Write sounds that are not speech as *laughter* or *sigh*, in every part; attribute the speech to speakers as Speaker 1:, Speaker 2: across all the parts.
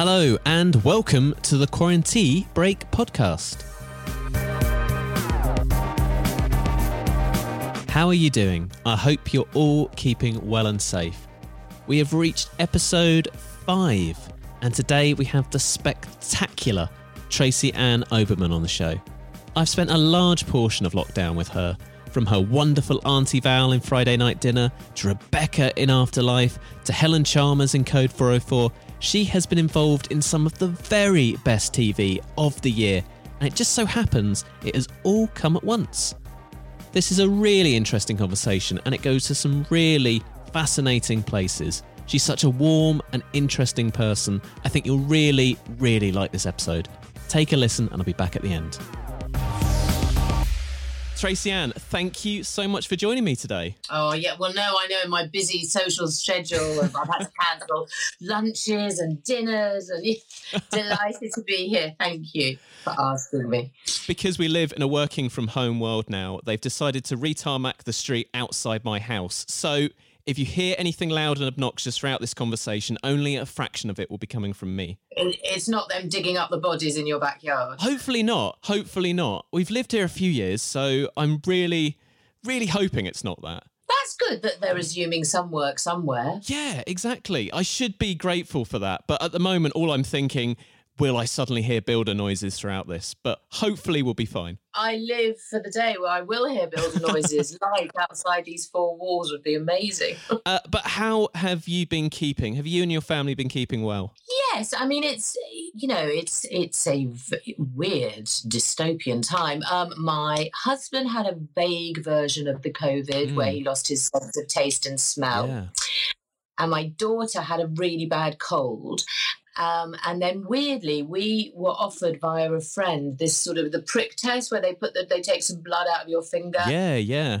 Speaker 1: Hello and welcome to the QuaranTea Break podcast. How are you doing? I hope you're all keeping well and safe. We have reached episode 5 and today we have the spectacular Tracy Ann Oberman on the show. I've spent a large portion of lockdown with her, from her wonderful Auntie Val in Friday Night Dinner, to Rebecca in Afterlife, to Helen Chalmers in Code 404. She has been involved in some of the very best TV of the year, and it just so happens it has all come at once. This is a really interesting conversation, and it goes to some really fascinating places. She's such a warm and interesting person. I think you'll really, really like this episode. Take a listen, and I'll be back at the end. Tracy Ann, thank you so much for joining me today.
Speaker 2: Oh yeah, well no, I know my busy social schedule. I've had to cancel lunches and dinners, and *laughs* delighted to be here. Thank you for asking me.
Speaker 1: Because we live in a working from home world now, they've decided to retarmac the street outside my house. So if you hear anything loud and obnoxious throughout this conversation, only a fraction of it will be coming from me.
Speaker 2: It's not them digging up the bodies in your backyard.
Speaker 1: Hopefully not. Hopefully not. We've lived here a few years, so I'm really, really hoping it's not that.
Speaker 2: That's good that they're resuming some work somewhere.
Speaker 1: Yeah, exactly. I should be grateful for that. But at the moment, all I'm thinking, will I suddenly hear builder noises throughout this? But hopefully we'll be fine.
Speaker 2: I live for the day where I will hear builder noises. *laughs* Life outside these four walls would be amazing. *laughs*
Speaker 1: Uh, but how have you been keeping? Have you and your family been keeping well?
Speaker 2: Yes, I mean it's you know it's it's a v- weird dystopian time. Um, my husband had a vague version of the COVID where
Speaker 1: Mm.
Speaker 2: he lost his sense of taste and smell,
Speaker 1: Yeah.
Speaker 2: and my daughter had a really bad cold. Um, and then weirdly, we were offered via a friend this sort of the prick test where they put that they take some blood out of your finger.
Speaker 1: Yeah, yeah.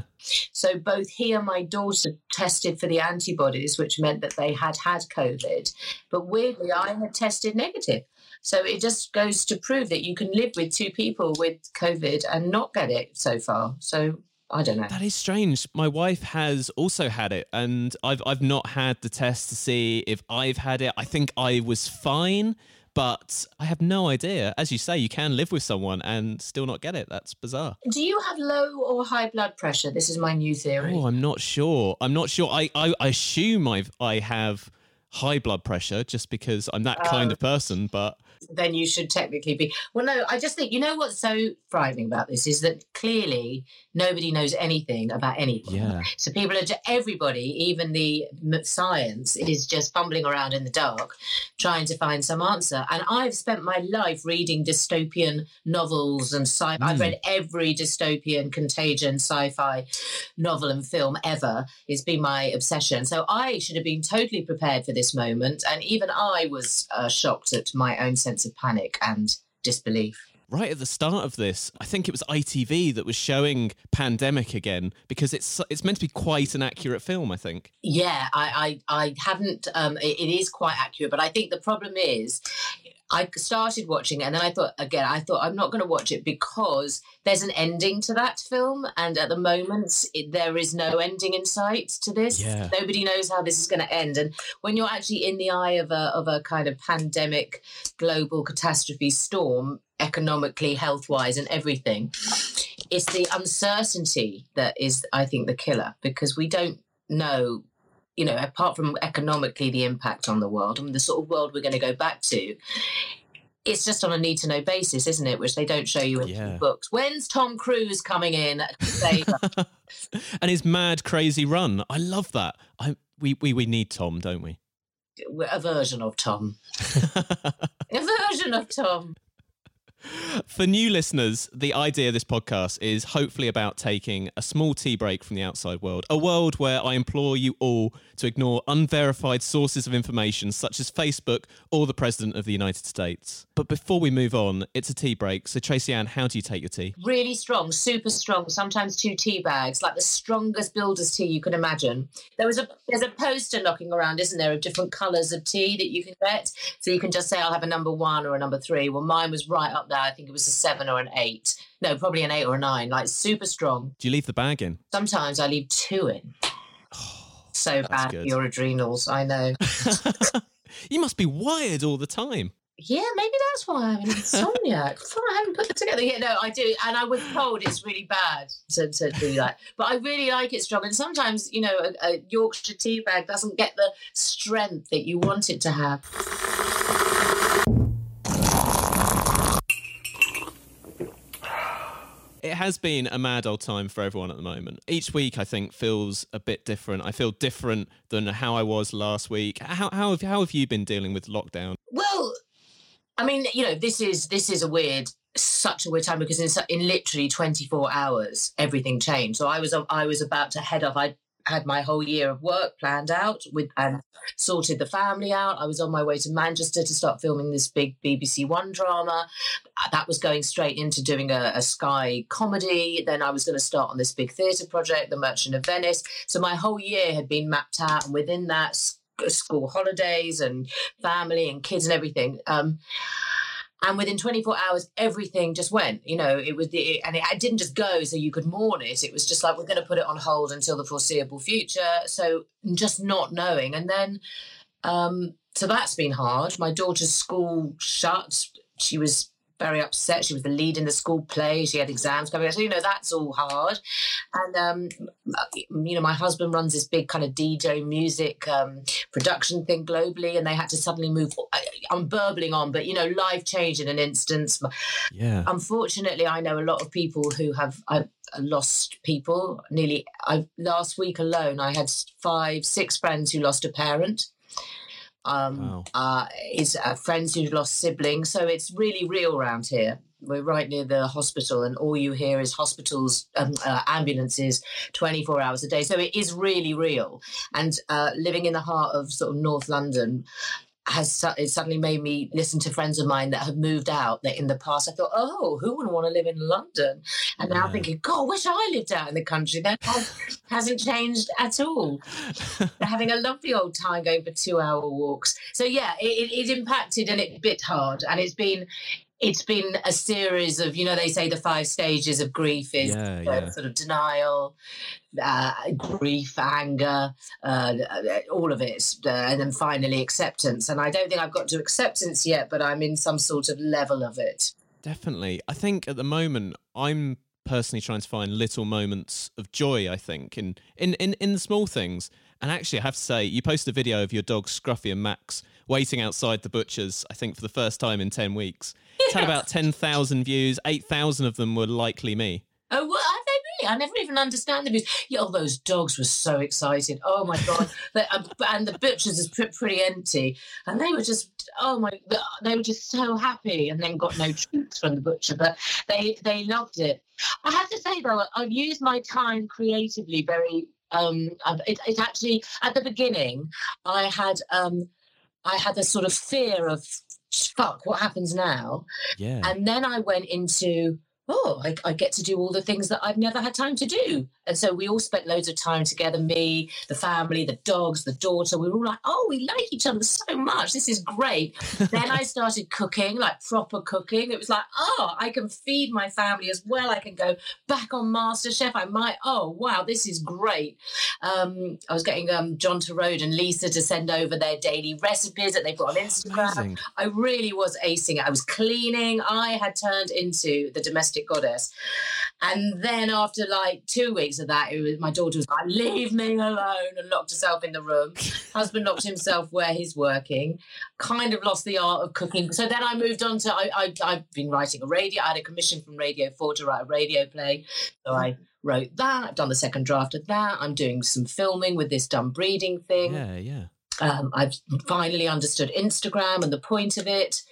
Speaker 2: So both he and my daughter tested for the antibodies, which meant that they had had COVID. But weirdly, I had tested negative. So it just goes to prove that you can live with two people with COVID and not get it so far. So I don't know.
Speaker 1: That is strange. My wife has also had it, and I've I've not had the test to see if I've had it. I think I was fine, but I have no idea. As you say, you can live with someone and still not get it. That's bizarre.
Speaker 2: Do you have low or high blood pressure? This is my new theory.
Speaker 1: Oh, I'm not sure. I'm not sure. I I, I assume I've I have high blood pressure just because I'm that kind
Speaker 2: Oh.
Speaker 1: of person, but
Speaker 2: then you should technically be. Well, no, I just think, you know what's so frightening about this is that clearly nobody knows anything about anything.
Speaker 1: Yeah.
Speaker 2: So people are, ju- everybody, even the science, is just fumbling around in the dark trying to find some answer. And I've spent my life reading dystopian novels and sci I've
Speaker 1: Mm.
Speaker 2: read every dystopian contagion sci fi novel and film ever. It's been my obsession. So I should have been totally prepared for this moment. And even I was uh, shocked at my own sense of panic and disbelief.
Speaker 1: right at the start of this, I think it was ITV that was showing Pandemic again because it's it's meant to be quite an accurate film. I think.
Speaker 2: Yeah, I, I, I haven't. Um, it, it is quite accurate, but I think the problem is, I started watching it and then I thought again, I thought I'm not going to watch it because there's an ending to that film. And at the moment, it, there is no ending in sight to this.
Speaker 1: Yeah.
Speaker 2: Nobody knows how this is going to end. And when you're actually in the eye of a, of a kind of pandemic, global catastrophe storm, economically, health wise, and everything, it's the uncertainty that is, I think, the killer because we don't know you know, apart from economically the impact on the world and the sort of world we're going to go back to, it's just on a need to know basis, isn't it? Which they don't show you in
Speaker 1: Yeah.
Speaker 2: books. When's Tom Cruise coming in? to say that? *laughs*
Speaker 1: and his mad, crazy run. I love that. I we we, we need Tom, don't we?
Speaker 2: a version of Tom. *laughs* A version of Tom.
Speaker 1: For new listeners, the idea of this podcast is hopefully about taking a small tea break from the outside world, a world where I implore you all to ignore unverified sources of information such as Facebook or the President of the United States. But before we move on, it's a tea break. So, Tracy Ann, how do you take your tea?
Speaker 2: Really strong, super strong. Sometimes two tea bags, like the strongest builder's tea you can imagine. There was a there's a poster knocking around, isn't there, of different colours of tea that you can get. So you can just say I'll have a number one or a number three. Well, mine was right up there. I think it was a seven or an eight. No, probably an eight or a nine. Like super strong.
Speaker 1: Do you leave the bag in?
Speaker 2: Sometimes I leave two in. *sighs* So
Speaker 1: That's
Speaker 2: bad for
Speaker 1: good.
Speaker 2: your adrenals, I know. *laughs*
Speaker 1: you must be wired all the time.
Speaker 2: Yeah, maybe that's why I'm an insomniac. *laughs* I haven't put it together. Yeah, no, I do. And I was told it's really bad to, to do that. But I really like it strong. And sometimes, you know, a, a Yorkshire tea bag doesn't get the strength that you want it to have.
Speaker 1: It has been a mad old time for everyone at the moment. Each week, I think, feels a bit different. I feel different than how I was last week. How, how, have, how have you been dealing with lockdown?
Speaker 2: Well, I mean, you know, this is this is a weird, such a weird time because in, in literally 24 hours, everything changed. So I was I was about to head off. I had my whole year of work planned out with and sorted the family out. I was on my way to Manchester to start filming this big BBC One drama. Uh, That was going straight into doing a, a Sky comedy. Then I was going to start on this big theatre project, The Merchant of Venice. So my whole year had been mapped out, and within that, school holidays and family and kids and everything. Um, and within 24 hours, everything just went. You know, it was the and it, it didn't just go so you could mourn it. It was just like we're going to put it on hold until the foreseeable future. So just not knowing, and then um, so that's been hard. My daughter's school shut. She was very upset. She was the lead in the school play. She had exams coming up. So, you know, that's all hard. And, um, you know, my husband runs this big kind of DJ music um, production thing globally, and they had to suddenly move. I- I'm burbling on, but, you know, life change in an instance.
Speaker 1: Yeah.
Speaker 2: Unfortunately, I know a lot of people who have uh, lost people. Nearly, I last week alone, I had five, six friends who lost a parent. Um,
Speaker 1: Wow.
Speaker 2: uh, is uh, friends who lost siblings. So it's really real around here. We're right near the hospital, and all you hear is hospitals, um, uh, ambulances, 24 hours a day. So it is really real. And uh, living in the heart of sort of North London, has it suddenly made me listen to friends of mine that have moved out that in the past I thought, oh, who wouldn't want to live in London? And now
Speaker 1: Yeah.
Speaker 2: thinking, God, I wish I lived out in the country. That has, hasn't changed at all. *laughs* Having a lovely old time going for two hour walks. So yeah, it, it, it impacted and it bit hard. And it's been it's been a series of, you know, they say the five stages of grief is
Speaker 1: Yeah, yeah.
Speaker 2: sort of denial, uh, grief, anger, uh, all of it, uh, and then finally acceptance. And I don't think I've got to acceptance yet, but I'm in some sort of level of it.
Speaker 1: Definitely. I think at the moment I'm personally trying to find little moments of joy, I think, in in, in, in the small things. And actually I have to say, you posted a video of your dog Scruffy and Max waiting outside the butcher's, I think for the first time in ten weeks. It's had about *laughs* ten thousand views, eight thousand of them were likely me.
Speaker 2: Oh, well, are they really? I never even understand the views. Yeah, oh, those dogs were so excited. Oh my god! *laughs* Uh, and the butchers is pretty empty, and they were just oh my, they were just so happy. And then got no treats from the butcher, but they they loved it. I have to say though, I've used my time creatively very. Um, it, it actually at the beginning, I had um, I had a sort of fear of fuck, what happens now?
Speaker 1: Yeah.
Speaker 2: And then I went into, oh, I, I get to do all the things that I've never had time to do. And so we all spent loads of time together. Me, the family, the dogs, the daughter. We were all like, "Oh, we like each other so much. This is great." *laughs* then I started cooking, like proper cooking. It was like, "Oh, I can feed my family as well. I can go back on MasterChef. I might. Oh, wow, this is great." Um, I was getting um, John Torode and Lisa to send over their daily recipes that they've got on Instagram.
Speaker 1: Amazing.
Speaker 2: I really was acing it. I was cleaning. I had turned into the domestic goddess. And then after like two weeks of that, it was, my daughter was like, leave me alone and locked herself in the room. Husband locked himself where he's working. Kind of lost the art of cooking. So then I moved on to, I, I, I've been writing a radio. I had a commission from Radio 4 to write a radio play. So I wrote that. I've done the second draft of that. I'm doing some filming with this Dun Breedin' thing.
Speaker 1: Yeah, yeah.
Speaker 2: Um, I've finally understood Instagram and the point of it.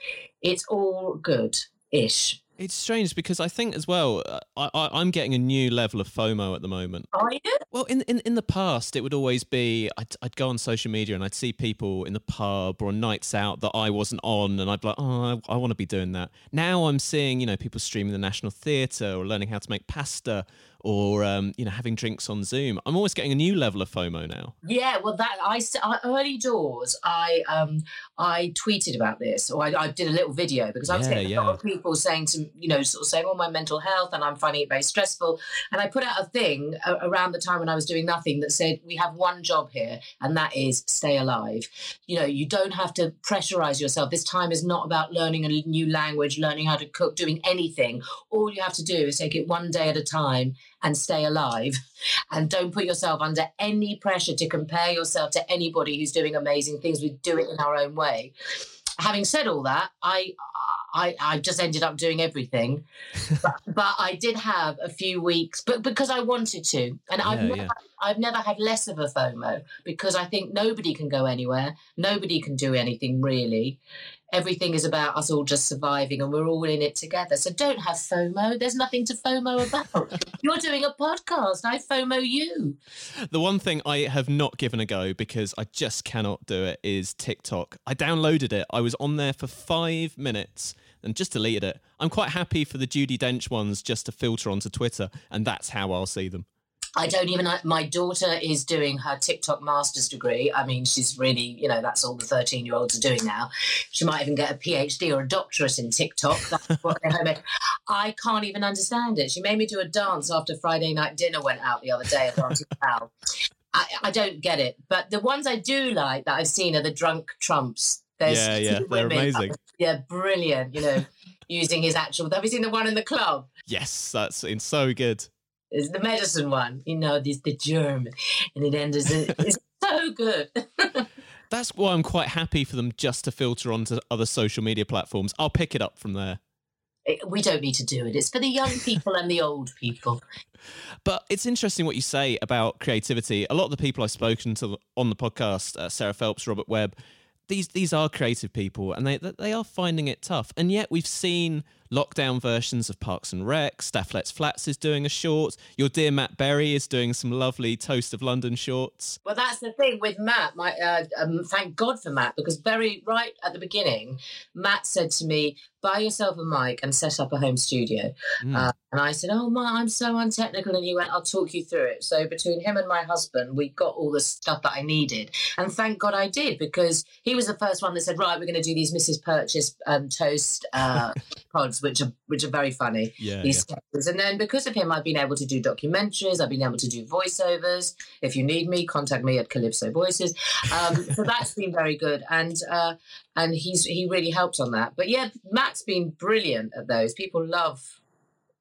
Speaker 2: It's all good ish.
Speaker 1: It's strange because I think as well, uh, I, I, I'm getting a new level of FOMO at the moment.
Speaker 2: Are you?
Speaker 1: Well, in, in in the past, it would always be I'd, I'd go on social media and I'd see people in the pub or on nights out that I wasn't on, and I'd be like, oh, I, I want to be doing that. Now I'm seeing you know people streaming the National Theatre or learning how to make pasta or um, you know having drinks on Zoom. I'm always getting a new level of FOMO now.
Speaker 2: Yeah, well, that I I- early doors, I um I tweeted about this, or I, I did a little video because I was
Speaker 1: Yeah,
Speaker 2: getting a
Speaker 1: yeah.
Speaker 2: lot of people saying to you know sort of saying, "Oh, my mental health," and I'm finding it very stressful. And I put out a thing a- around the time when I was doing nothing that said, "We have one job here, and that is stay alive." You know, you don't have to pressurize yourself. This time is not about learning a new language, learning how to cook, doing anything. All you have to do is take it one day at a time and stay alive. And don't put yourself under any pressure to compare yourself to anybody who's doing amazing things. We do it in our own way. Having said all that i i i just ended up doing everything. *laughs* But, but i did have a few weeks but because i wanted to. And i've
Speaker 1: Yeah,
Speaker 2: never,
Speaker 1: yeah.
Speaker 2: i've never had less of a fomo because i think nobody can go anywhere. Nobody can do anything really everything is about us all just surviving and we're all in it together. So don't have FOMO. There's nothing to FOMO about. *laughs* You're doing a podcast. I FOMO you.
Speaker 1: The one thing I have not given a go because I just cannot do it is TikTok. I downloaded it. I was on there for five minutes and just deleted it. I'm quite happy for the Judi Dench ones just to filter onto Twitter, and that's how I'll see them.
Speaker 2: I don't even. My daughter is doing her TikTok master's degree. I mean, she's really, you know, that's all the 13 year olds are doing now. She might even get a PhD or a doctorate in TikTok. That's *laughs* what they're. I can't even understand it. She made me do a dance after Friday night dinner went out the other day at Auntie *laughs* Val. I, I don't get it. But the ones I do like that I've seen are the drunk trumps. There's
Speaker 1: Yeah, yeah, they're amazing. *laughs*
Speaker 2: Yeah, brilliant. You know, using his actual. Have you seen the one in the club?
Speaker 1: Yes, that's it's so good.
Speaker 2: It's the medicine one. You know, this the germ, and it ends. *laughs* It's so good. *laughs*
Speaker 1: That's why I'm quite happy for them just to filter onto other social media platforms. I'll pick it up from there.
Speaker 2: We don't need to do it. It's for the young people and the old people. *laughs*
Speaker 1: But it's interesting what you say about creativity. A lot of the people I've spoken to on the podcast, uh, Sarah Phelps, Robert Webb, these these are creative people, and they they are finding it tough. And yet we've seen lockdown versions of Parks and Rec. Stath Lets Flats is doing a short. Your dear Matt Berry is doing some lovely Toast of London shorts.
Speaker 2: Well, that's the thing with Matt. My uh, um, thank God for Matt because very right at the beginning, Matt said to me, "Buy yourself a mic and set up a home studio." Uh, and I said, "Oh, Matt, I'm so untechnical." And he went, "I'll talk you through it." So between him and my husband, we got all the stuff that I needed, and thank God I did because he was the first one that said, "Right, we're going to do these Mrs. Purchase um, toast uh, *laughs* pods, which are which are very funny."
Speaker 1: Yeah,
Speaker 2: these sketches. And then because of him, I've been able to do documentaries. I've been able to do voiceovers. If you need me, contact me at Calypso Voices. Um, so that's been very good, and uh, and he's he really helped on that. But yeah, Matt's been brilliant at those. People love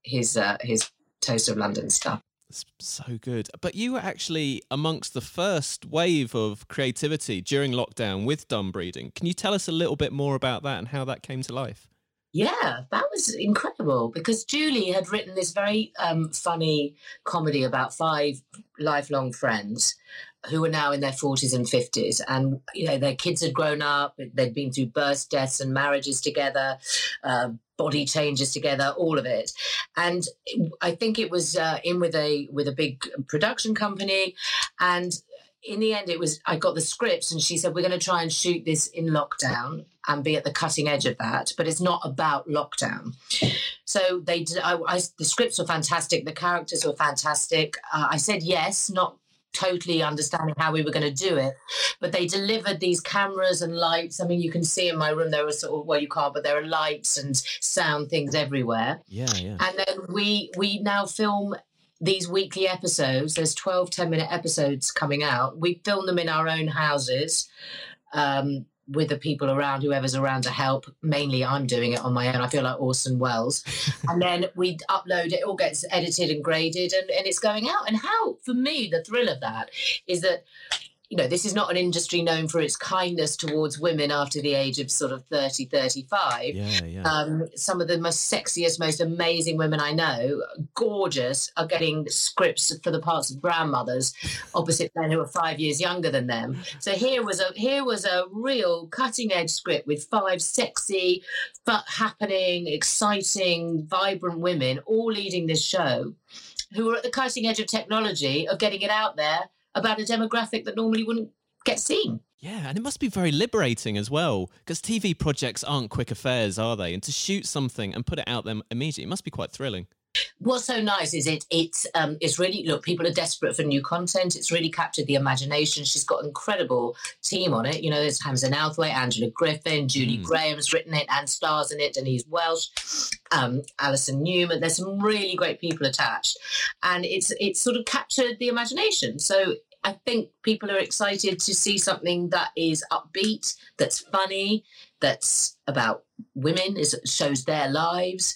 Speaker 2: his uh, his Toast of London stuff.
Speaker 1: It's so good. But you were actually amongst the first wave of creativity during lockdown with Dun Breedin'. Can you tell us a little bit more about that and how that came to life?
Speaker 2: Yeah, that was incredible because Julie had written this very um, funny comedy about five lifelong friends who were now in their 40s and 50s and you know their kids had grown up they'd been through births deaths and marriages together uh, body changes together all of it. And i think it was uh, in with a with a big production company and in the end, it was I got the scripts, and she said we're going to try and shoot this in lockdown and be at the cutting edge of that, but it's not about lockdown. So they did. I, I the scripts were fantastic. The characters were fantastic. Uh, I said yes, not totally understanding how we were going to do it. But they delivered these cameras and lights. I mean, you can see in my room there were sort of well, you can't, but there are lights and sound things everywhere.
Speaker 1: Yeah, yeah.
Speaker 2: And then we we now film these weekly episodes. There's 12 10 minute episodes coming out. We film them in our own houses. Um, with the people around, whoever's around to help. Mainly, I'm doing it on my own. I feel like Orson Welles. *laughs* and then we upload it, it all gets edited and graded, and, and it's going out. And how, for me, the thrill of that is that you know, this is not an industry known for its kindness towards women after the age of sort of 30, 35.
Speaker 1: Yeah, yeah.
Speaker 2: Um, some of the most sexiest, most amazing women I know, gorgeous, are getting scripts for the parts of grandmothers opposite men who are five years younger than them. So here was a here was a real cutting edge script with five sexy, but happening, exciting, vibrant women all leading this show who are at the cutting edge of technology of getting it out there about a demographic that normally wouldn't get seen.
Speaker 1: Yeah, and it must be very liberating as well, because TV projects aren't quick affairs, are they? And to shoot something and put it out there immediately it must be quite thrilling.
Speaker 2: What's so nice is it it's um it's really look people are desperate for new content. It's really captured the imagination. She's got an incredible team on it. You know, there's Hamza Nouthwaite, Angela Griffin, Julie
Speaker 1: Mm.
Speaker 2: Graham's written it and stars in it, Denise Welch, um, Alison Newman. There's some really great people attached, and it's it's sort of captured the imagination. So I think people are excited to see something that is upbeat, that's funny, that's about women, is shows their lives,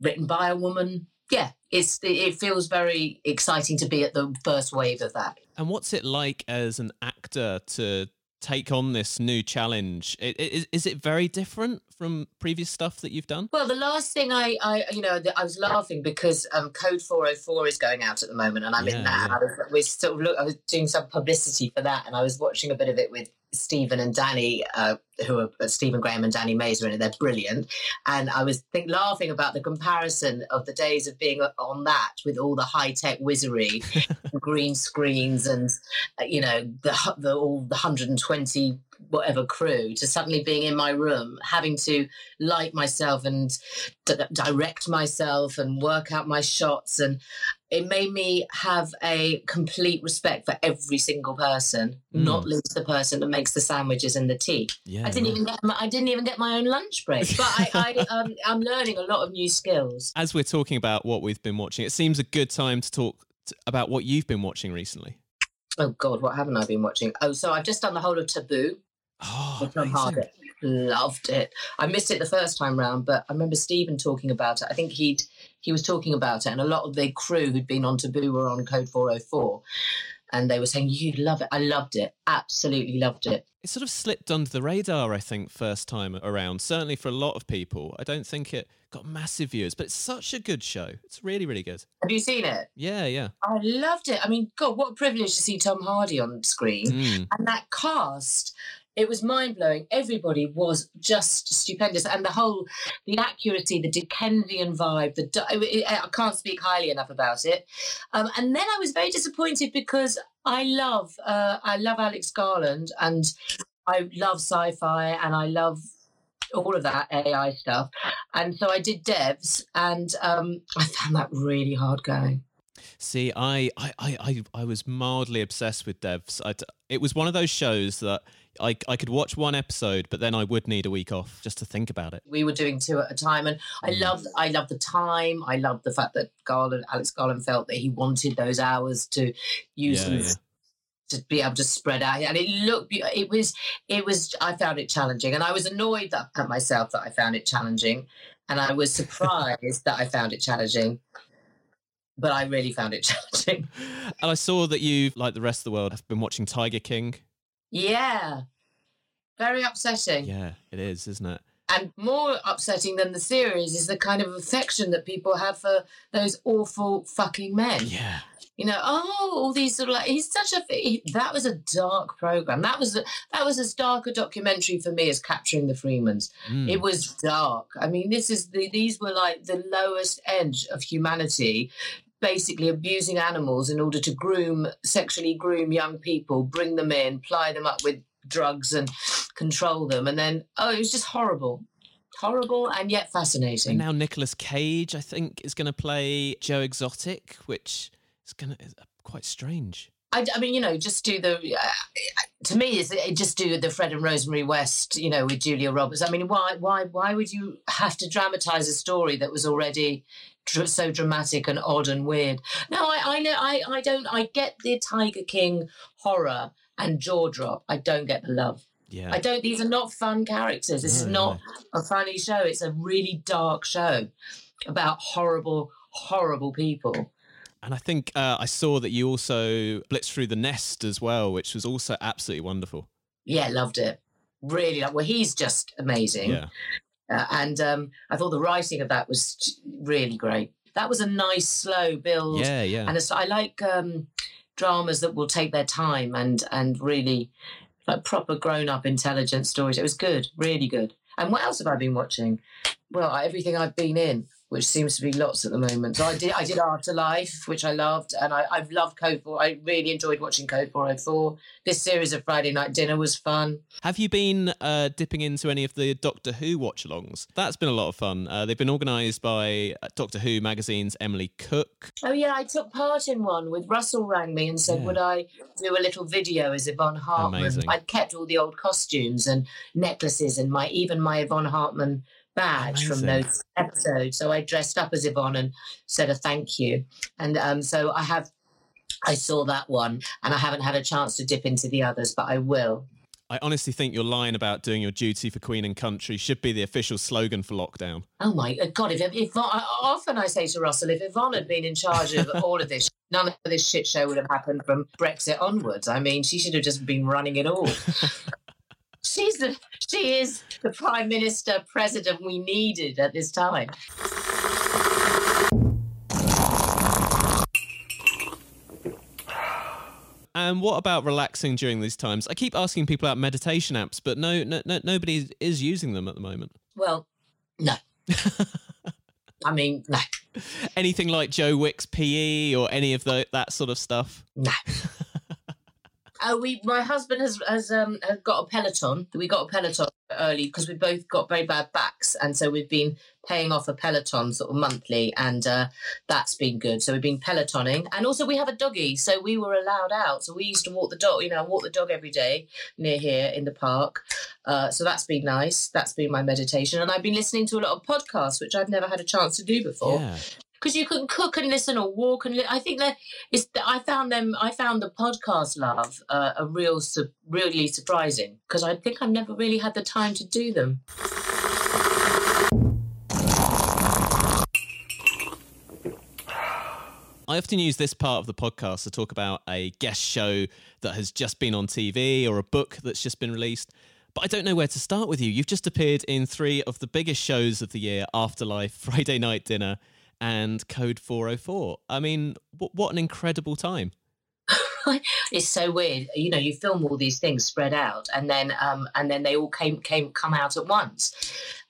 Speaker 2: written by a woman. Yeah, it's it feels very exciting to be at the first wave of that.
Speaker 1: And what's it like as an actor to take on this new challenge? Is, is it very different from previous stuff that you've done?
Speaker 2: Well, the last thing I, I you know, I was laughing because um, Code 404 is going out at the moment, and I'm
Speaker 1: Yeah,
Speaker 2: in that.
Speaker 1: yeah.
Speaker 2: I was, we sort of look, I was doing some publicity for that, and I was watching a bit of it with Stephen and Danny, uh, who are uh, Stephen Graham and Danny Mays are in it. They're brilliant, and I was think, laughing about the comparison of the days of being on that with all the high tech wizardry, *laughs* green screens, and uh, you know the the all the 120 whatever crew to suddenly being in my room having to light myself and d- direct myself and work out my shots and it made me have a complete respect for every single person not least the person that makes the sandwiches and the tea.
Speaker 1: Yeah.
Speaker 2: i didn't even get my, i didn't even get my own lunch break but i, I *laughs* um, i'm learning a lot of new skills.
Speaker 1: As we're talking about what we've been watching, it seems a good time to talk t- about what you've been watching recently.
Speaker 2: oh god what haven't i been watching? Oh so i've just done the whole of taboo
Speaker 1: Oh,
Speaker 2: with Tom
Speaker 1: amazing.
Speaker 2: Hardy. Loved it. I missed it the first time round, but I remember Stephen talking about it. I think he'd he was talking about it, and a lot of the crew who'd been on Taboo were on Code 404, and they were saying you'd love it. I loved it. Absolutely loved it.
Speaker 1: It sort of slipped under the radar, I think, first time around. Certainly for a lot of people. I don't think it got massive views, but it's such a good show. It's really, really good.
Speaker 2: Have you seen it?
Speaker 1: Yeah, yeah.
Speaker 2: I loved it. I mean, God, what a privilege to see Tom Hardy on screen.
Speaker 1: Mm.
Speaker 2: and that cast it was mind blowing. Everybody was just stupendous, and the whole, the accuracy, the Dickensian vibe. The I can't speak highly enough about it. Um, and then I was very disappointed because I love, uh, I love Alex Garland, and I love sci-fi, and I love all of that AI stuff. And so I did Devs, and um, *laughs* I found that really hard going.
Speaker 1: See, I, I, I, I, was mildly obsessed with Devs. I, it was one of those shows that I, I could watch one episode, but then I would need a week off just to think about it.
Speaker 2: we were doing two at a time and i
Speaker 1: Mm.
Speaker 2: loved i loved the time i love the fact that garland alex garland felt that he wanted those hours to use
Speaker 1: Yeah,
Speaker 2: them
Speaker 1: yeah.
Speaker 2: to be able to spread out and it looked it was it was i found it challenging and i was annoyed that, at myself that i found it challenging and i was surprised that i found it challenging but i really found it *laughs* challenging
Speaker 1: And I saw that you, like the rest of the world, have been watching Tiger King.
Speaker 2: Yeah very upsetting
Speaker 1: Yeah, it is, isn't it?
Speaker 2: and more upsetting than the series is the kind of affection that people have for those awful fucking men
Speaker 1: Yeah.
Speaker 2: you know, oh, all these sort of like he's such a he, that was a dark program. That was a, that was as dark a documentary for me as capturing the Friedmans.
Speaker 1: Mm.
Speaker 2: It was dark. I mean, this is the these were like the lowest edge of humanity basically abusing animals in order to groom, sexually groom young people, bring them in, ply them up with drugs and control them. And then, oh, it was just horrible. Horrible and yet fascinating.
Speaker 1: And now Nicolas Cage, I think, is going to play Joe Exotic, which is going to quite strange.
Speaker 2: I, I mean, you know, just do the. Uh, to me, is it just do the Fred and Rosemary West, you know, with Julia Roberts. I mean, why, why, why would you have to dramatize a story that was already dr- so dramatic and odd and weird? No, I, I know, I, I don't. I get the Tiger King horror and jaw drop. I don't get the love.
Speaker 1: Yeah.
Speaker 2: I don't. These are not fun characters. This is
Speaker 1: No,
Speaker 2: not a funny show. It's a really dark show about horrible, horrible people.
Speaker 1: And I think uh, I saw that you also blitzed through the nest as well, which was also absolutely wonderful.
Speaker 2: Yeah, loved it. Really, like, well, he's just amazing.
Speaker 1: Yeah.
Speaker 2: Uh, and um, I thought the writing of that was really great. That was a nice, slow build.
Speaker 1: Yeah, yeah.
Speaker 2: And I like um, dramas that will take their time and and really like proper grown up, intelligent stories. It was good, really good. And what else have I been watching? Well, everything I've been in, which seems to be lots at the moment. So I did I did Afterlife, which I loved, and I, I've loved Code 4. I really enjoyed watching Code 404. This series of Friday Night Dinner was fun.
Speaker 1: Have you been uh, dipping into any of the Doctor Who watch alongs? That's been a lot of fun. Uh, they've been organised by uh, Doctor Who magazine's Emily Cook.
Speaker 2: Oh yeah, I took part in one with Russell rang me and said,
Speaker 1: Yeah.
Speaker 2: would I do a little video as Yvonne Hartman?
Speaker 1: Amazing.
Speaker 2: I'd kept all the old costumes and necklaces and my even my Yvonne Hartman badge from those episodes. So I dressed up as Yvonne and said a thank you. And um, so I have I saw that one and I haven't had a chance to dip into the others, but I will.
Speaker 1: I honestly think your line about doing your duty for Queen and Country should be the official slogan for lockdown.
Speaker 2: Oh my God! If, if often I say to Russell, if Yvonne had been in charge of all of this, *laughs* none of this shit show would have happened from Brexit onwards. I mean, she should have just been running it all. *laughs* She's the, she is the prime minister, president we needed at this time.
Speaker 1: And what about relaxing during these times? I keep asking people about meditation apps, but no, no, no nobody is using them at the moment.
Speaker 2: Well, no. *laughs* I mean, no,
Speaker 1: Anything like Joe Wick's PE or any of the, that sort of stuff?
Speaker 2: no. *laughs* Oh, we. My husband has has um has got a Peloton. We got a Peloton early because we both got very bad backs, and so we've been paying off a Peloton sort of monthly, and uh, that's been good. So we've been Pelotoning, and also we have a doggy, so we were allowed out. So we used to walk the dog, you know, walk the dog every day near here in the park. Uh, so that's been nice. That's been my meditation, and I've been listening to a lot of podcasts, which I've never had a chance to do before
Speaker 1: Yeah.
Speaker 2: Because you can cook and listen or walk and li- I think that is I found them I found the podcast love uh, a real su- really surprising because I think I've never really had the time to do them.
Speaker 1: I often use this part of the podcast to talk about a guest show that has just been on TV or a book that's just been released. But I don't know where to start with you. You've just appeared in three of the biggest shows of the year Afterlife, *laughs* Friday Night Dinner, and Code 404. I mean, what, what an incredible time. *laughs*
Speaker 2: it's so weird, you know. You film all these things spread out, and then um, and then they all came came come out at once,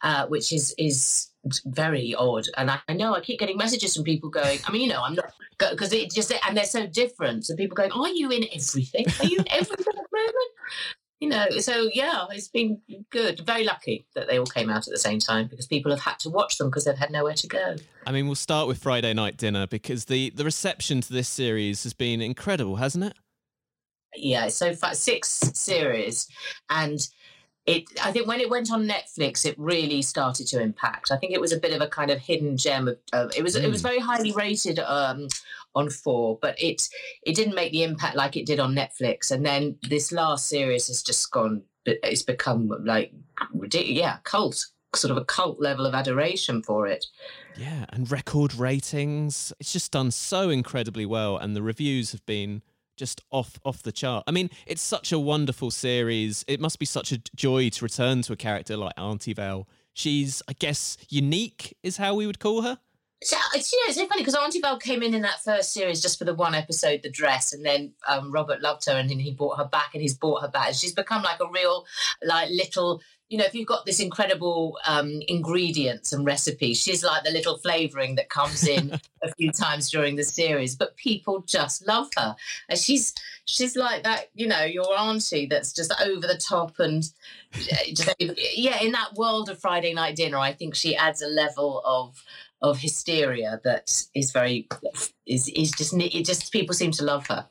Speaker 2: uh, which is is very odd. And I, I know I keep getting messages from people going. I mean, you know, I'm not because it just and they're so different. So people going, "Are you in everything? Are you in everything at the moment?" You know, so yeah, it's been good. Very lucky that they all came out at the same time because people have had to watch them because they've had nowhere to go.
Speaker 1: I mean, we'll start with Friday Night Dinner because the, the reception to this series has been incredible, hasn't it?
Speaker 2: yeah so far six series and it i think when it went on netflix it really started to impact i think it was a bit of a kind of hidden gem of, of it was it was very highly rated um on four but it it didn't make the impact like it did on netflix and then this last series has just gone it's become like ridiculous yeah cult sort of a cult level of adoration for it
Speaker 1: Yeah, and record ratings. It's just done so incredibly well, and the reviews have been just off off the chart. I mean, it's such a wonderful series. It must be such a joy to return to a character like Auntie Val. She's, I guess, unique is how we would call her.
Speaker 2: So, it's, you know, it's so funny because Auntie Val came in in that first series just for the one episode, the dress, and then um, Robert loved her and then he brought her back and he's brought her back. And she's become like a real, like little, you know, if you've got this incredible um, ingredients and recipes, she's like the little flavoring that comes in *laughs* a few times during the series. But people just love her, and she's she's like that, you know, your auntie that's just over the top and just yeah. In that world of Friday night dinner, I think she adds a level of of hysteria that is very is is just it just people seem to love her.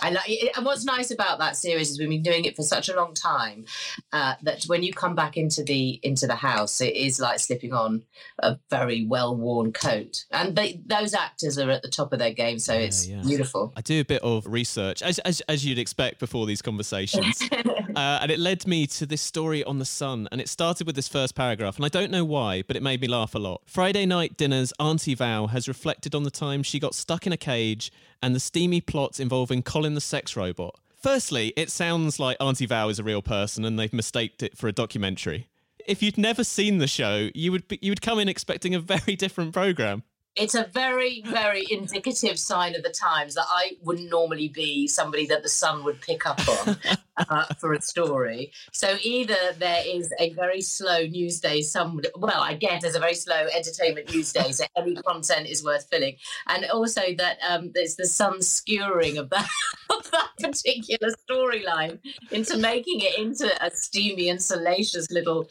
Speaker 2: I like it, and what's nice about that series is we've been doing it for such a long time uh, that when you come back into the into the house, it is like slipping on a very well worn coat, and they, those actors are at the top of their game, so it's
Speaker 1: yeah.
Speaker 2: beautiful.
Speaker 1: I do a bit of research, as, as, as you'd expect before these conversations. *laughs* uh, and it led me to this story on The Sun. And it started with this first paragraph. And I don't know why, but it made me laugh a lot. Friday night dinners, Auntie Val has reflected on the time she got stuck in a cage and the steamy plots involving Colin the sex robot. Firstly, it sounds like Auntie Val is a real person and they've mistaked it for a documentary. If you'd never seen the show, you would be, you would come in expecting a very *laughs* different program
Speaker 2: it's a very, very indicative sign of the times that I wouldn't normally be somebody that the Sun would pick up on uh, for a story. So either there is a very slow news day, some well, I guess there's a very slow entertainment news day, so any content is worth filling, and also that um, there's the Sun skewering of that of that particular storyline into making it into a steamy and salacious little,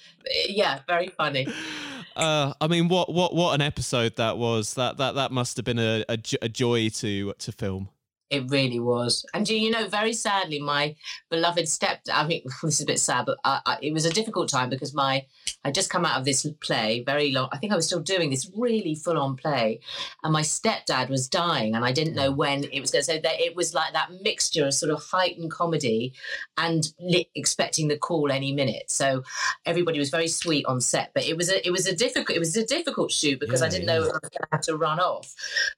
Speaker 2: yeah, very funny.
Speaker 1: Uh, I mean, what what what an episode that was! That that that must have been a, a, a joy to to film.
Speaker 2: It really was. And do you know, very sadly, my beloved stepdad, I mean, *laughs* this is a bit sad, but I, I, it was a difficult time because my, I just come out of this play very long. I think I was still doing this really full on play. And my stepdad was dying and I didn't know when it was going to. So that it was like that mixture of sort of heightened comedy and li- expecting the call any minute. So everybody was very sweet on set, but it was a, it was a difficult, it was a difficult shoot because
Speaker 1: Yeah,
Speaker 2: I didn't
Speaker 1: yeah.
Speaker 2: know I was going to have to run off.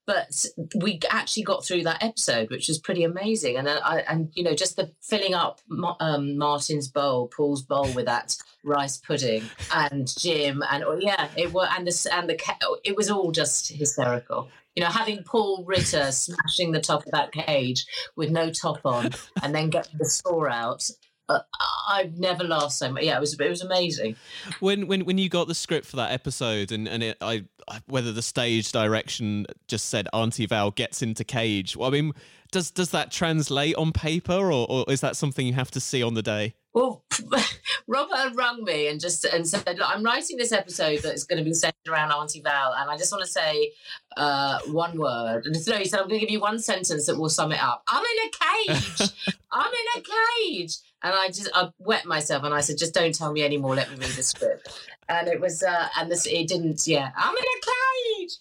Speaker 2: But we actually got through that episode, which was pretty amazing. And uh, I, and you know, just the filling up um, Martin's bowl, Paul's bowl with that rice pudding, and Jim, and oh, yeah, it was, and the and the it was all just hysterical. You know, having Paul Ritter smashing the top of that cage with no top on, and then getting the saw out. Uh, I've never laughed so much. Yeah, it was it was amazing.
Speaker 1: When when when you got the script for that episode and and it, I I- whether the stage direction just said Auntie Val gets into cage. Well, I mean, does does that translate on paper or, or is that something you have to see on the day?
Speaker 2: Well, *laughs* Robert rung me and just and said, "Look, I'm writing this episode that's going to be centered around Auntie Val, and I just want to say uh, one word." And so he said, "I'm going to give you one sentence that will sum it up. I'm in a cage. *laughs* I'm in a cage." And I just I wet myself, and I said, "Just don't tell me anymore. Let me read the script." And it was, uh, and this it didn't. Yeah, I'm in a cage.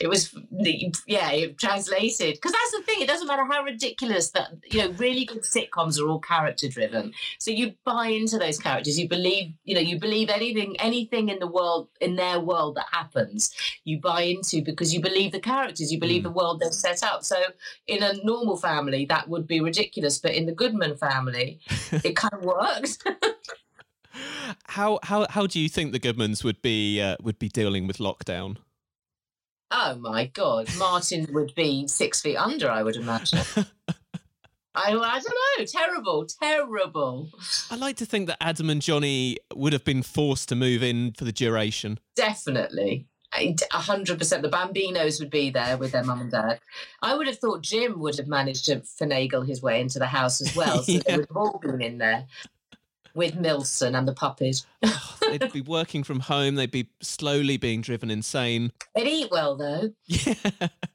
Speaker 2: It was, yeah, it translated because that's the thing. It doesn't matter how ridiculous that you know. Really good sitcoms are all character driven. So you buy into those characters. You believe, you know, you believe anything, anything in the world, in their world that happens, you buy into because you believe the characters. You believe the world they've set up. So in a normal family, that would be ridiculous, but in the Goodman family, *laughs* it kind of works. *laughs*
Speaker 1: How how how do you think the Goodmans would be uh, would be dealing with lockdown?
Speaker 2: oh my God, Martin would be six feet under, I would imagine. I, I don't know. Terrible, terrible.
Speaker 1: I like to think that Adam and Johnny would have been forced to move in for the duration.
Speaker 2: Definitely. A hundred percent. The Bambinos would be there with their mum and dad. I would have thought Jim would have managed to finagle his way into the house as well, so *laughs*
Speaker 1: Yeah.
Speaker 2: they would have all been in there with Wilson and the puppies.
Speaker 1: Oh, they'd be working from home. They'd be slowly being driven insane.
Speaker 2: They'd eat well though.
Speaker 1: Yeah.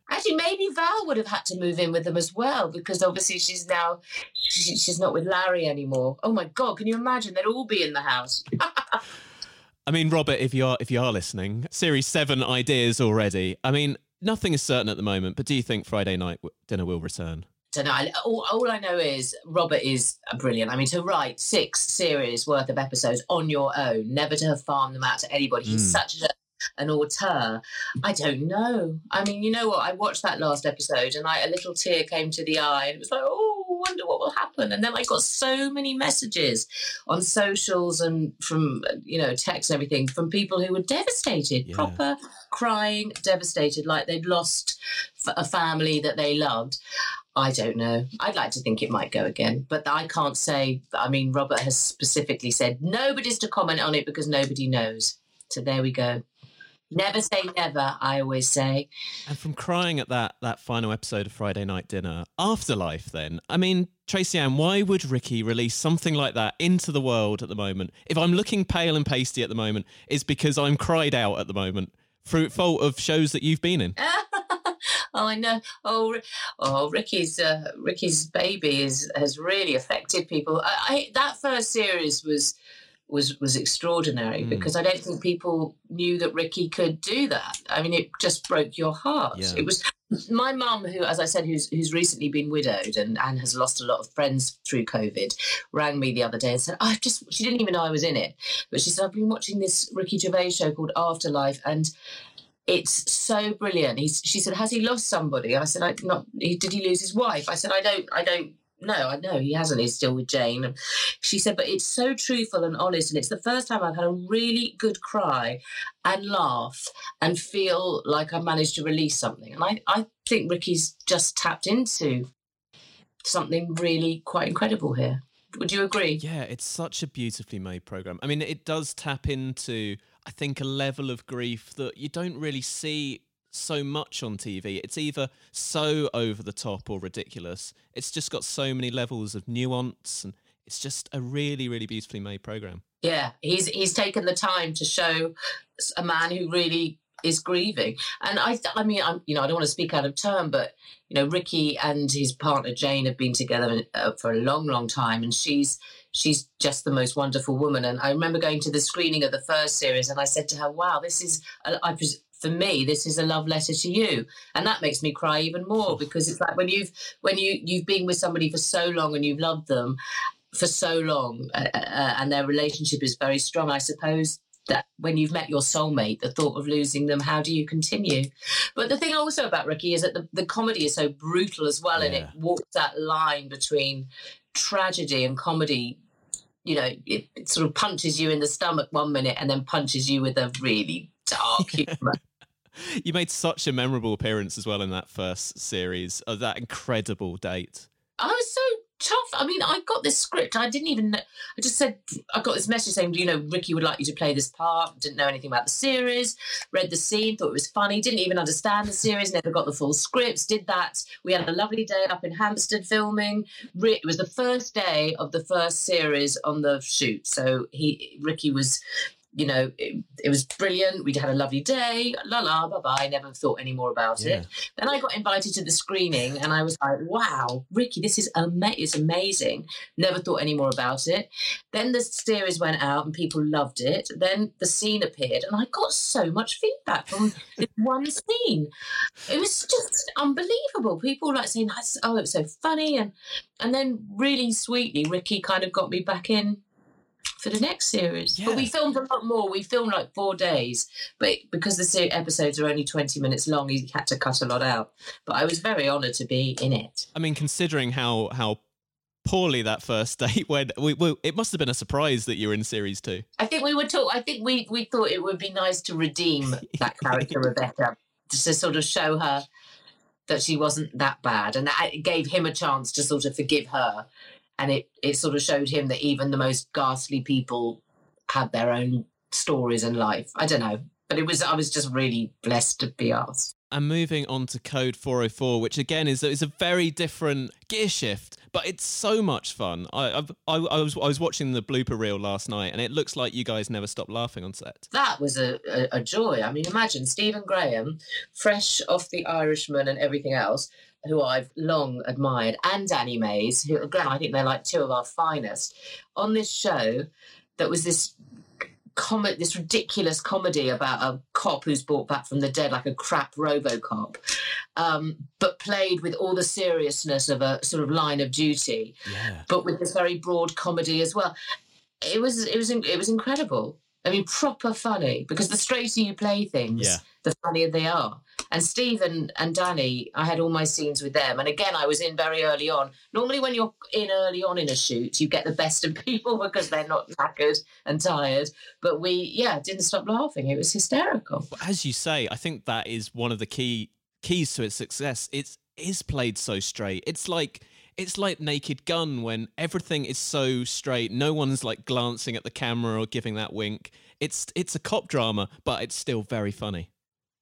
Speaker 2: Actually, maybe Val would have had to move in with them as well because obviously she's now she, she's not with Larry anymore. Oh my God! Can you imagine? They'd all be in the house. *laughs*
Speaker 1: I mean, Robert, if you are if you are listening, series seven ideas already. I mean, nothing is certain at the moment, but do you think Friday night dinner will return?
Speaker 2: Don't know. All, all I know is Robert is brilliant. I mean, to write six series worth of episodes on your own, never to have farmed them out to anybody. He's
Speaker 1: Mm.
Speaker 2: such a, an auteur. I don't know. I mean, you know what? I watched that last episode and I, a little tear came to the eye and it was like, oh, wonder what will happen. And then I got so many messages on socials and from, you know, texts and everything from people who were devastated,
Speaker 1: Yeah.
Speaker 2: proper crying, devastated, like they'd lost a family that they loved. I don't know. I'd like to think it might go again, but I can't say. I mean, Robert has specifically said nobody's to comment on it because nobody knows. So there we go. Never say never, I always say.
Speaker 1: And from crying at that that final episode of Friday Night Dinner, Afterlife, then, I mean, Tracy Ann, why would Ricky release something like that into the world at the moment? If I'm looking pale and pasty at the moment, it's because I'm cried out at the moment through fault of shows that you've been in. *laughs*
Speaker 2: oh, I know. Oh, oh, Ricky's uh, Ricky's baby is has really affected people. I, I that first series was was was extraordinary
Speaker 1: Mm.
Speaker 2: because I don't think people knew that Ricky could do that. I mean, it just broke your heart.
Speaker 1: Yeah.
Speaker 2: It was my mum, who, as I said, who's who's recently been widowed and, and has lost a lot of friends through COVID, rang me the other day and said, "I just." She didn't even know I was in it, but she said, "I've been watching this Ricky Gervais show called Afterlife, and it's so brilliant." He's, she said, "Has he lost somebody?" I said, "I not. He, did he lose his wife?" I said, "I don't. I don't." No, I know he hasn't. He's still with Jane. And she said, but it's so truthful and honest. And it's the first time I've had a really good cry and laugh and feel like I've managed to release something. And I, I think Ricky's just tapped into something really quite incredible here. Would you agree?
Speaker 1: Yeah, it's such a beautifully made program. I mean, it does tap into, I think, a level of grief that you don't really see so much on TV. It's either so over the top or ridiculous. It's just got so many levels of nuance, and it's just a really, really beautifully made program.
Speaker 2: Yeah, he's he's taken the time to show a man who really is grieving. And I, I mean, I'm, you know, I don't want to speak out of turn, but you know, Ricky and his partner Jane have been together uh, for a long, long time, and she's she's just the most wonderful woman. And I remember going to the screening of the first series, and I said to her, "Wow, this is I." pres- for me, this is a love letter to you." And that makes me cry even more because it's like when you've when you you've been with somebody for so long and you've loved them for so long, uh, uh, and their relationship is very strong. I suppose that when you've met your soulmate, the thought of losing them, how do you continue? But the thing also about Ricky is that the, the comedy is so brutal as well, and it walks that line between tragedy and comedy. You know, it, it sort of punches you in the stomach one minute and then punches you with a really dark *laughs* humor.
Speaker 1: You made such a memorable appearance as well in that first series of that incredible date.
Speaker 2: I was so tough. I mean, I got this script. I didn't even. I just said I got this message saying, you know, Ricky would like you to play this part. Didn't know anything about the series. Read the scene, thought it was funny. Didn't even understand the series. Never got the full scripts. Did that. We had a lovely day up in Hampstead filming. It was the first day of the first series on the shoot. So he, Ricky was. You know, it, it was brilliant. We'd had a lovely day. La la, bye bye. Never thought any more about
Speaker 1: Yeah.
Speaker 2: it. Then I got invited to the screening, and I was like, "Wow, Ricky, this is ama- it's amazing." Never thought any more about it. Then the series went out, and people loved it. Then the scene appeared, and I got so much feedback from *laughs* this one scene. It was just unbelievable. People like saying, "Oh, it was so funny," and and then really sweetly, Ricky kind of got me back in. For the next series, but we filmed a lot more. We filmed like four days, but because the episodes are only 20 minutes long, he had to cut a lot out. But I was very honoured to be in it.
Speaker 1: I mean, considering how how poorly that first *laughs* date went, we, we, it must have been a surprise that you were in series two.
Speaker 2: I think we were talk. I think we we thought it would be nice to redeem that *laughs* character Rebecca, to sort of show her that she wasn't that bad, and that it gave him a chance to sort of forgive her, and it it sort of showed him that even the most ghastly people have their own stories in life. I don't know, but it was I was just really blessed to be asked.
Speaker 1: And moving on to Code 404, which again is is a very different gear shift, but it's so much fun. I I, I was I was watching the blooper reel last night, and it looks like you guys never stopped laughing on set.
Speaker 2: that was a, a, a joy. I mean, imagine Stephen Graham, fresh off The Irishman and everything else, who I've long admired, and Danny Mays, who, again, I think they're like two of our finest, on this show that was this comet, this ridiculous comedy about a cop who's brought back from the dead, like a crap RoboCop, um, but played with all the seriousness of a sort of line of duty
Speaker 1: Yeah.
Speaker 2: but with this very broad comedy as well. It was it was it was incredible. I mean, proper funny because the straighter you play things,
Speaker 1: Yeah.
Speaker 2: the funnier they are. And Steve and, and Danny, I had all my scenes with them. And again, I was in very early on. Normally, when you're in early on in a shoot, you get the best of people *laughs* because they're not knackered and tired. But we, yeah, didn't stop laughing. It was hysterical.
Speaker 1: As you say, I think that is one of the key keys to its success. It's is played so straight. It's like it's like Naked Gun when everything is so straight. No one's like glancing at the camera or giving that wink. It's it's a cop drama, but it's still very funny.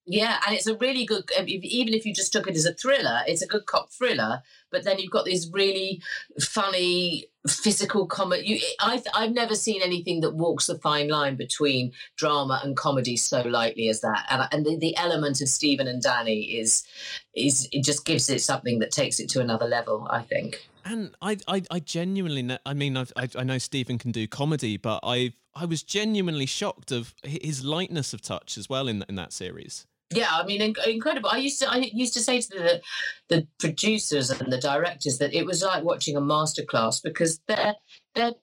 Speaker 2: Yeah, and it's a really good. Um, even if you just took it as a thriller, it's a good cop thriller. But then you've got these really funny physical comedy. I've I've never seen anything that walks the fine line between drama and comedy so lightly as that. And and the, the element of Stephen and Danny is is it just gives it something that takes it to another level. I think.
Speaker 1: And I, I, I genuinely, know, I mean, I've, I, I know Stephen can do comedy, but I, I was genuinely shocked of his lightness of touch as well in in that series.
Speaker 2: Yeah, I mean, incredible. I used to, I used to say to the the producers and the directors that it was like watching a masterclass because they're they're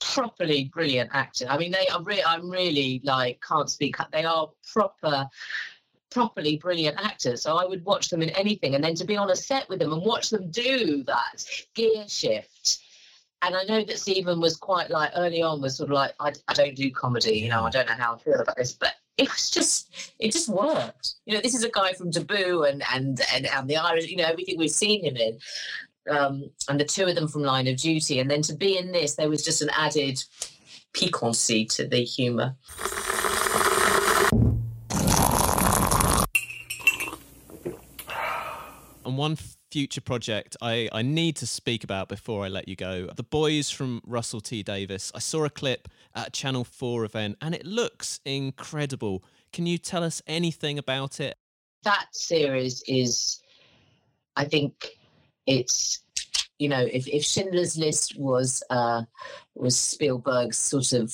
Speaker 2: properly brilliant actors. I mean, they are. Re- I'm really like can't speak. They are proper properly brilliant actors. So I would watch them in anything, and then to be on a set with them and watch them do that gear shift. And I know that Stephen was quite like early on was sort of like I, I don't do comedy, you know, I don't know how I feel about this, but it was just it just worked. You know, this is a guy from Taboo and and and, and the Irish, you know, everything we've seen him in. Um, and the two of them from Line of Duty. And then to be in this, there was just an added piquancy to the humour.
Speaker 1: And one future project I, I need to speak about before I let you go. The boys from Russell T Davies. I saw a clip at a Channel 4 event and it looks incredible. Can you tell us anything about it?
Speaker 2: That series is, I think it's you know, if, if Schindler's List was uh, was Spielberg's sort of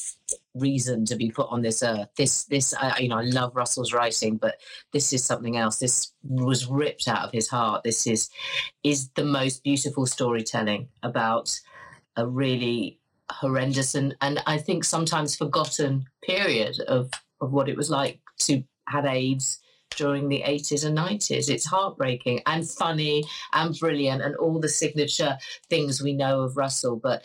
Speaker 2: reason to be put on this earth, this this you know, I love Russell's writing, but this is something else. This was ripped out of his heart. This is is the most beautiful storytelling about a really horrendous and and I think sometimes forgotten period of of what it was like to have AIDS during the 80s and 90s. It's heartbreaking and funny and brilliant and all the signature things we know of Russell, but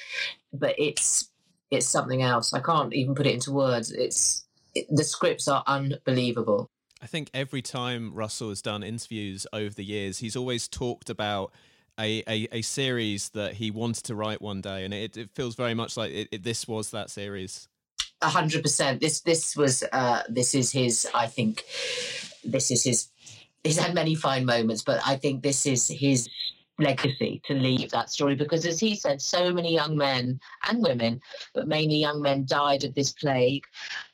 Speaker 2: but it's it's something else. I can't even put it into words. It's it, the scripts are unbelievable.
Speaker 1: I think every time Russell has done interviews over the years, he's always talked about a, a, a series that he wanted to write one day, and it, it feels very much like it, it, this was that series.
Speaker 2: A hundred percent. This this was uh, this is his. I think this is his. He's had many fine moments, but I think this is his legacy to leave that story because, as he said, so many young men and women, but mainly young men, died of this plague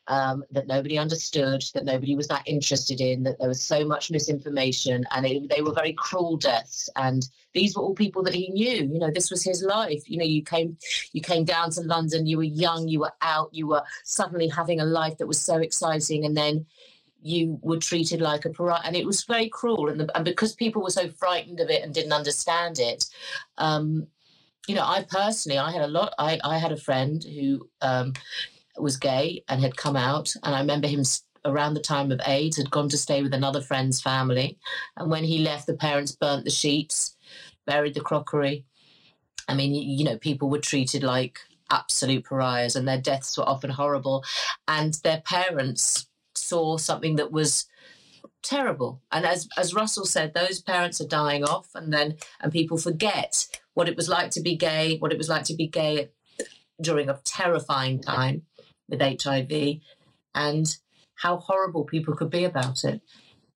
Speaker 2: um, that nobody understood, that nobody was that interested in, that there was so much misinformation, and it, they were very cruel deaths. And these were all people that he knew. You know, this was his life. You know, you came, you came down to London. You were young. You were out. You were suddenly having a life that was so exciting, and then you were treated like a pariah, and it was very cruel. And, the, and because people were so frightened of it and didn't understand it, um, you know, I personally, I had a lot. I I had a friend who um, was gay and had come out, and I remember him around the time of AIDS had gone to stay with another friend's family, and when he left, the parents burnt the sheets, buried the crockery. I mean, you, you know, people were treated like absolute pariahs, and their deaths were often horrible, and their parents saw something that was terrible. And as as Russell said, those parents are dying off, and then and people forget what it was like to be gay, what it was like to be gay during a terrifying time with HIV, and how horrible people could be about it.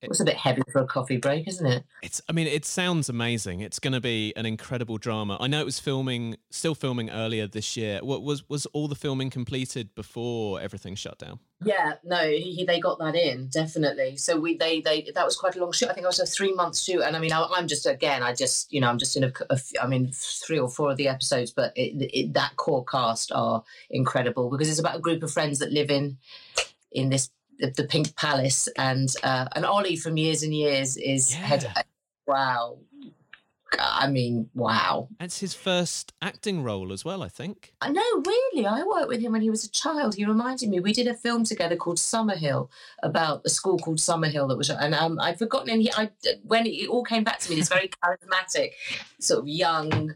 Speaker 2: It was a bit heavy for a coffee break, isn't it?
Speaker 1: It's. I mean, it sounds amazing. It's going to be an incredible drama. I know it was filming, still filming earlier this year. What was was all the filming completed before everything shut down?
Speaker 2: Yeah, no, he, they got that in definitely. So we they they that was quite a long shoot. I think it was a three month shoot, and I mean I, am just again I just you know I'm just in a, a I mean three or four of the episodes, but it, it, that core cast are incredible because it's about a group of friends that live in in this the, the Pink Palace, and uh, and Olly from years and years is yeah. head. Wow, I mean, wow.
Speaker 1: It's his first acting role as well, I think.
Speaker 2: I know, really. I worked with him when he was a child. He reminded me. We did a film together called Summerhill about a school called Summerhill that was, and um, I'd forgotten. And he, I, when it all came back to me, this very *laughs* charismatic, sort of young,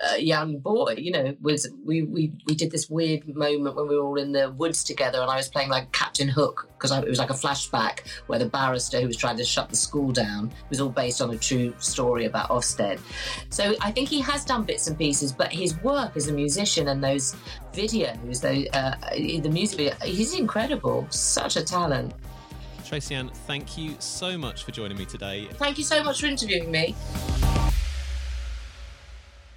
Speaker 2: uh, young boy. You know, was we we we did this weird moment when we were all in the woods together, and I was playing like Captain Hook because it was like a flashback where the barrister who was trying to shut the school down was all based on a true story about Ofsted. So I think he has done bits and pieces, but his work as a musician and those videos, those, uh, the music video, he's incredible. Such a talent.
Speaker 1: Tracy Ann, thank you so much for joining me today.
Speaker 2: Thank you so much for interviewing me.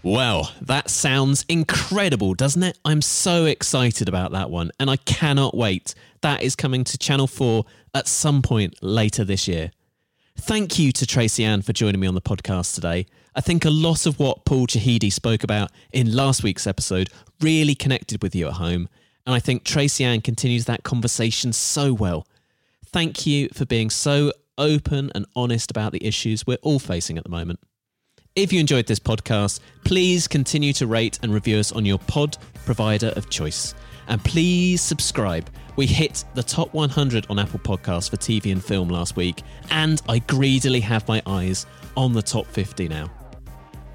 Speaker 1: Well, that sounds incredible, doesn't it? I'm so excited about that one, and I cannot wait. That is coming to Channel 4 at some point later this year. Thank you to Tracy Ann for joining me on the podcast today. I think a lot of what Paul Chahidi spoke about in last week's episode really connected with you at home, and I think Tracy Ann continues that conversation so well. Thank you for being so open and honest about the issues we're all facing at the moment. If you enjoyed this podcast, please continue to rate and review us on your pod provider of choice. And please subscribe. We hit the top 100 on Apple Podcasts for TV and film last week, and I greedily have my eyes on the top 50 now.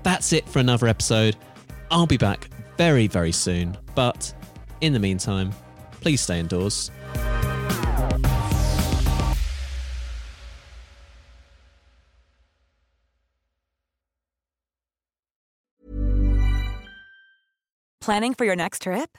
Speaker 1: That's it for another episode. I'll be back very, very soon, but in the meantime, please stay indoors.
Speaker 3: Planning for your next trip?